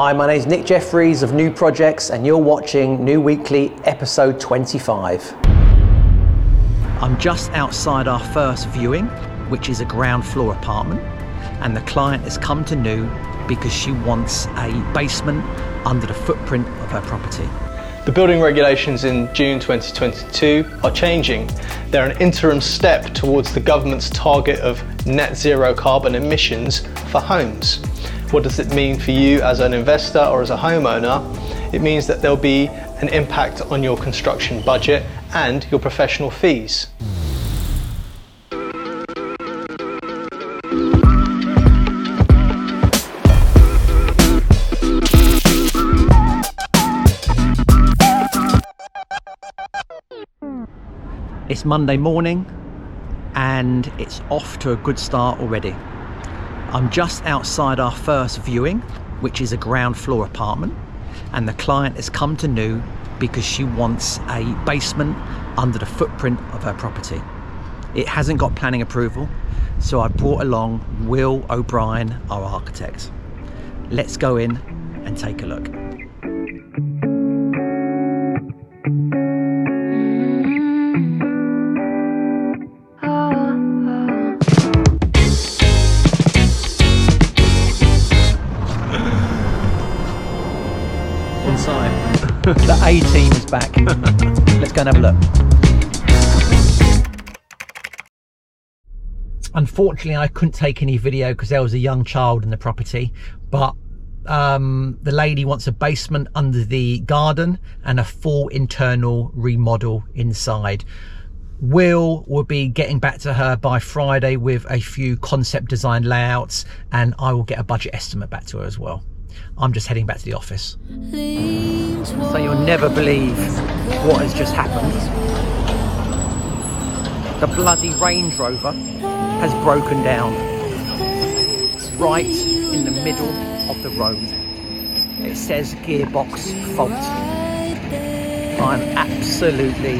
Hi, my name is Nick Jeffries of New Projects, and you're watching New Weekly, episode 25. I'm just outside our first viewing, which is a ground floor apartment, and the client has come to New because she wants a basement under the footprint of her property. The building regulations in June 2022 are changing. They're an interim step towards the government's target of net zero carbon emissions for homes. What does it mean for you as an investor or as a homeowner? It means that there'll be an impact on your construction budget and your professional fees. It's Monday morning and it's off to a good start already. I'm just outside our first viewing, which is a ground floor apartment, and the client has come to New because she wants a basement under the footprint of her property. It hasn't got planning approval, so I brought along Will O'Brien, our architect. Let's go in and take a look. The A team is back. Let's go and have a look. Unfortunately, I couldn't take any video because there was a young child in the property, but um, the lady wants a basement under the garden and a full internal remodel inside. Will will be getting back to her by Friday with a few concept design layouts, and I will get a budget estimate back to her as well. I'm just heading back to the office. So you'll never believe what has just happened. The bloody Range Rover has broken down right in the middle of the road. It says gearbox fault. I'm absolutely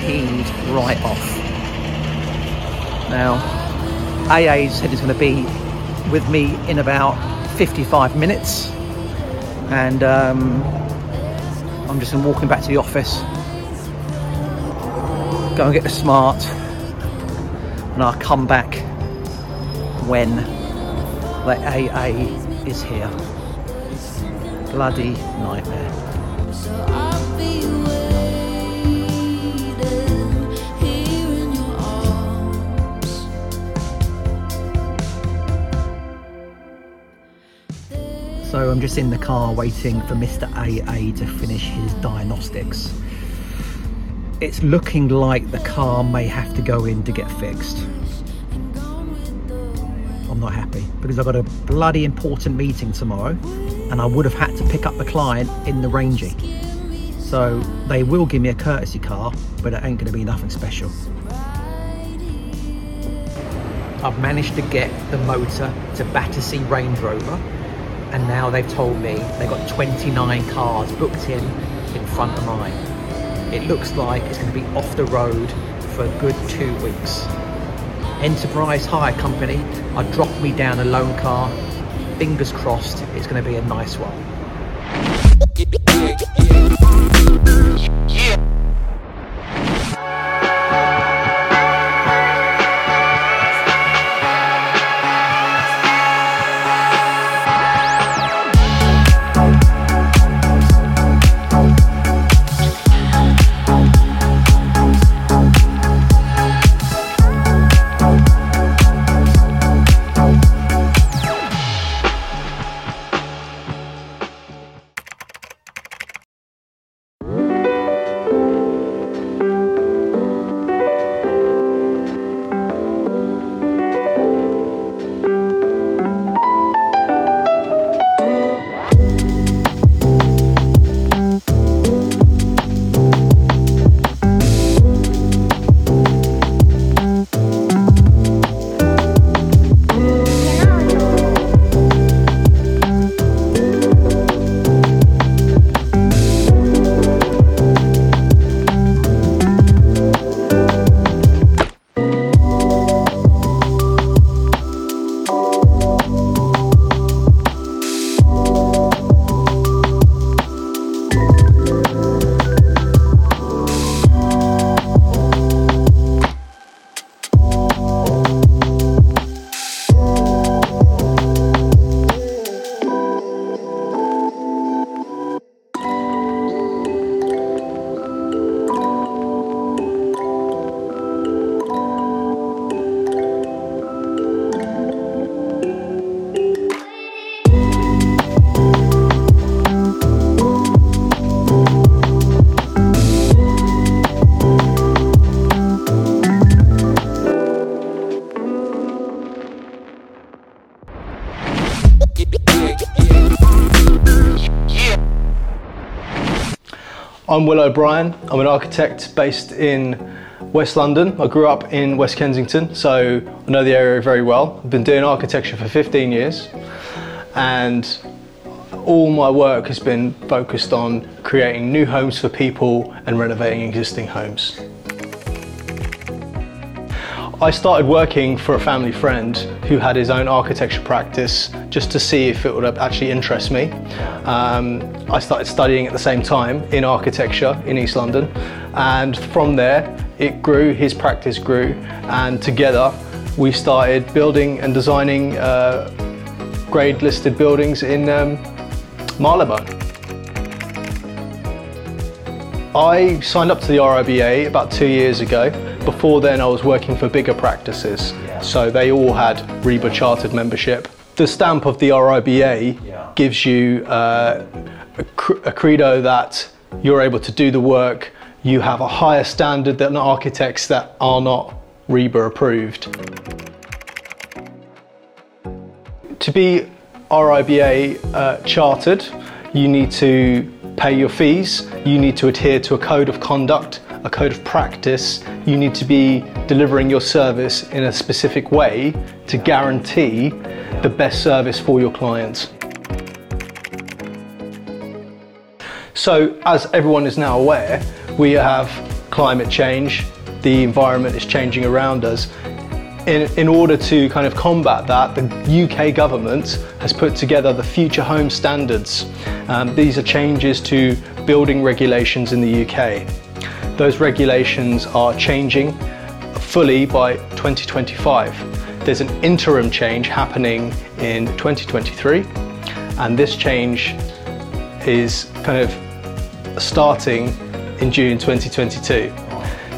peed right off. Now, AA said he's going to be with me in about 55 minutes, and um, I'm just walking back to the office, go and get the smart, and I'll come back when the AA is here. Bloody nightmare. So I'm just in the car waiting for Mr. AA to finish his diagnostics. It's looking like the car may have to go in to get fixed. I'm not happy because I've got a bloody important meeting tomorrow and I would have had to pick up the client in the Rangy. So they will give me a courtesy car, but it ain't going to be nothing special. I've managed to get the motor to Battersea Range Rover, and now they've told me they've got 29 cars booked in in front of mine. It looks like it's going to be off the road for a good two weeks. Enterprise Hire Company are dropping me down a loan car. Fingers crossed, it's going to be a nice one. I'm Will O'Brien. I'm an architect based in West London. I grew up in West Kensington, so I know the area very well. I've been doing architecture for 15 years, and all my work has been focused on creating new homes for people and renovating existing homes. I started working for a family friend who had his own architecture practice just to see if it would actually interest me. Um, I started studying at the same time in architecture in East London, and from there it grew, his practice grew, and together we started building and designing uh, grade listed buildings in um, Marylebone. I signed up to the RIBA about two years ago. Before then, I was working for bigger practices, so they all had RIBA chartered membership. The stamp of the RIBA Yeah. gives you uh, a, cr- a credo that you're able to do the work, you have a higher standard than architects that are not RIBA approved. To be RIBA uh, chartered, you need to pay your fees, you need to adhere to a code of conduct, a code of practice, you need to be delivering your service in a specific way to guarantee the best service for your clients. So, as everyone is now aware, we have climate change, the environment is changing around us. In, in order to kind of combat that, the UK government has put together the Future Home Standards. Um, these are changes to building regulations in the UK. Those regulations are changing fully by 2025. There's an interim change happening in 2023, and this change is kind of starting in June 2022.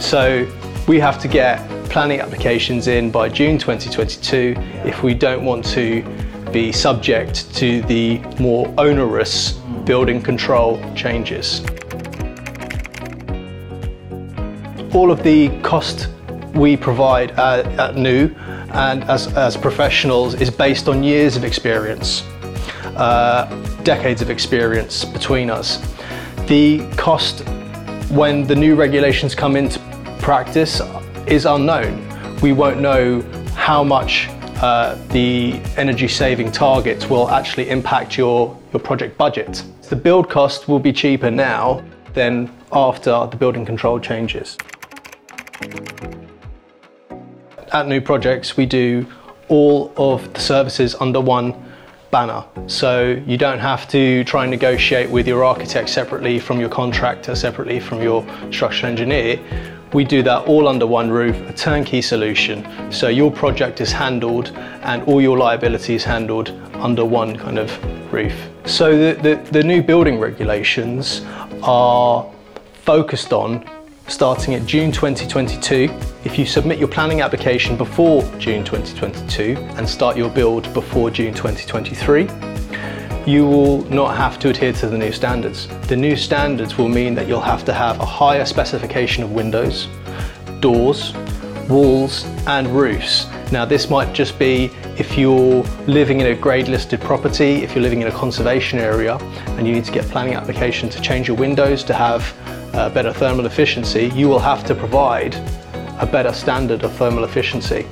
So we have to get planning applications in by June 2022 if we don't want to be subject to the more onerous building control changes. All of the cost we provide at, at New and as, as professionals is based on years of experience uh, decades of experience between us. The cost when the new regulations come into practice is unknown. We won't know how much uh, the energy saving targets will actually impact your, your project budget. The build cost will be cheaper now than after the building control changes. At New Projects, we do all of the services under one banner. So you don't have to try and negotiate with your architect separately from your contractor, separately from your structural engineer. We do that all under one roof, a turnkey solution. So your project is handled and all your liability is handled under one kind of roof. So the, the, the new building regulations are focused on starting at June 2022. If you submit your planning application before June 2022 and start your build before June 2023, you will not have to adhere to the new standards. The new standards will mean that you'll have to have a higher specification of windows, doors, walls and roofs. Now this might just be if you're living in a grade listed property, if you're living in a conservation area and you need to get planning application to change your windows to have uh, better thermal efficiency, you will have to provide a better standard of thermal efficiency.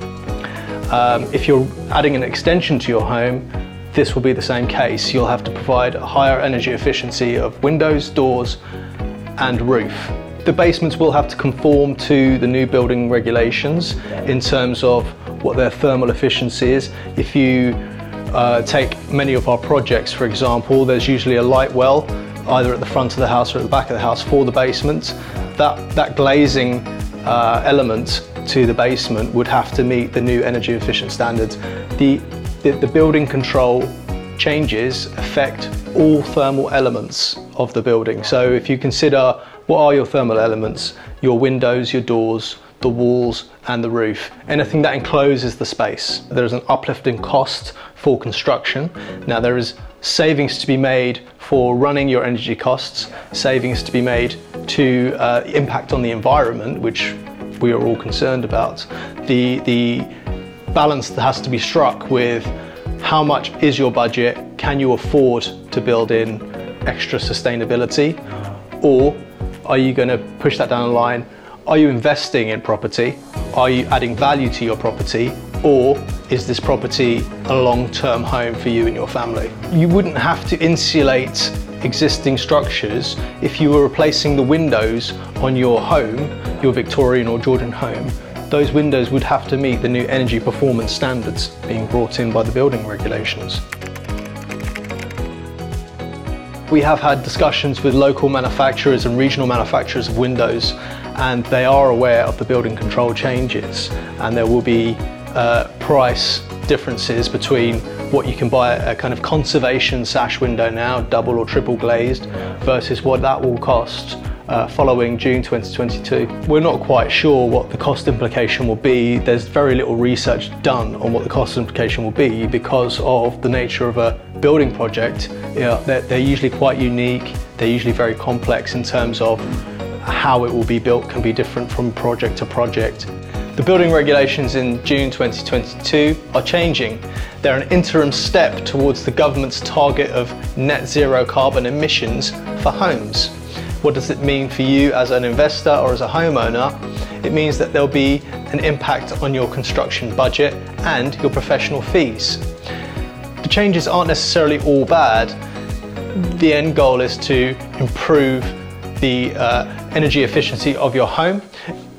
Um, if you're adding an extension to your home, this will be the same case. You'll have to provide higher energy efficiency of windows, doors, and roof. The basements will have to conform to the new building regulations in terms of what their thermal efficiency is. If you uh, take many of our projects, for example, there's usually a light well either at the front of the house or at the back of the house for the basement. That, that glazing uh, element to the basement would have to meet the new energy efficient standards. The, the, the building control changes affect all thermal elements of the building. So if you consider what are your thermal elements, your windows, your doors, the walls and the roof, anything that encloses the space. There is an uplifting cost for construction. Now there is savings to be made for running your energy costs, savings to be made to uh, impact on the environment, which we are all concerned about. The, the balance that has to be struck with how much is your budget, can you afford to build in extra sustainability, or Are you going to push that down the line? Are you investing in property? Are you adding value to your property? Or is this property a long term home for you and your family? You wouldn't have to insulate existing structures if you were replacing the windows on your home, your Victorian or Georgian home. Those windows would have to meet the new energy performance standards being brought in by the building regulations. We have had discussions with local manufacturers and regional manufacturers of windows, and they are aware of the building control changes, and there will be uh, price differences between what you can buy a kind of conservation sash window now, double or triple glazed, versus what that will cost uh, following June 2022. We're not quite sure what the cost implication will be. There's very little research done on what the cost implication will be because of the nature of a building project. You know, they're, they're usually quite unique, they're usually very complex in terms of how it will be built can be different from project to project. The building regulations in June 2022 are changing. They're an interim step towards the government's target of net zero carbon emissions for homes. What does it mean for you as an investor or as a homeowner? It means that there'll be an impact on your construction budget and your professional fees. The changes aren't necessarily all bad. The end goal is to improve the uh, energy efficiency of your home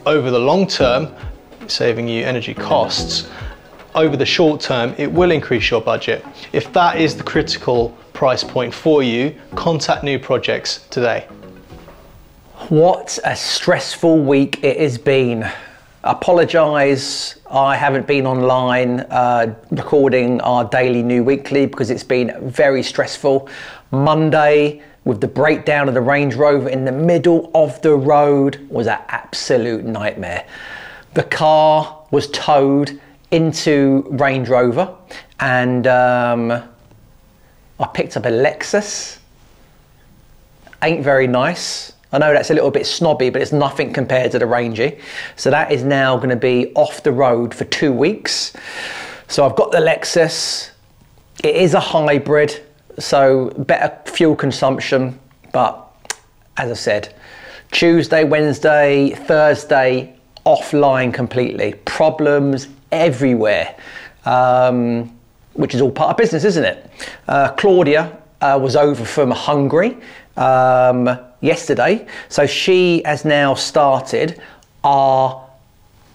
over the long term, saving you energy costs. Over the short term, it will increase your budget. If that is the critical price point for you, contact New Projects today. What a stressful week it has been. Apologise, I haven't been online uh, recording our daily new weekly because it's been very stressful. Monday, with the breakdown of the Range Rover in the middle of the road, was an absolute nightmare. The car was towed into Range Rover, and um, I picked up a Lexus ain't very nice. I know that's a little bit snobby, but it's nothing compared to the Rangy. So that is now going to be off the road for two weeks. So I've got the Lexus. It is a hybrid, so better fuel consumption. But as I said, Tuesday, Wednesday, Thursday, offline completely. Problems everywhere, um, which is all part of business, isn't it? Uh, Claudia uh, was over from Hungary um, yesterday, so she has now started our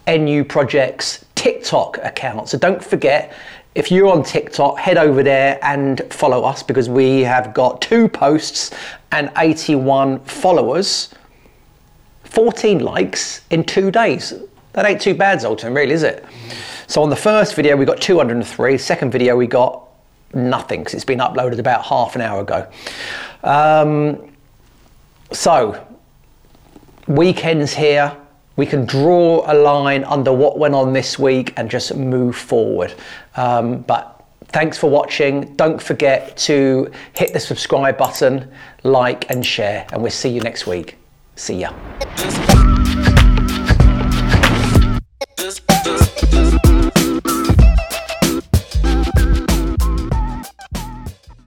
NU Projects TikTok account. So don't forget, if you're on TikTok, head over there and follow us because we have got two posts and 81 followers. 14 likes in two days. That ain't too bad, Zoltan, really, is it? So on the first video, we got 203. Second video, we got nothing because it's been uploaded about half an hour ago. Um, so, weekends here. We can draw a line under what went on this week and just move forward. Um, but thanks for watching. Don't forget to hit the subscribe button, like, and share. And we'll see you next week. See ya.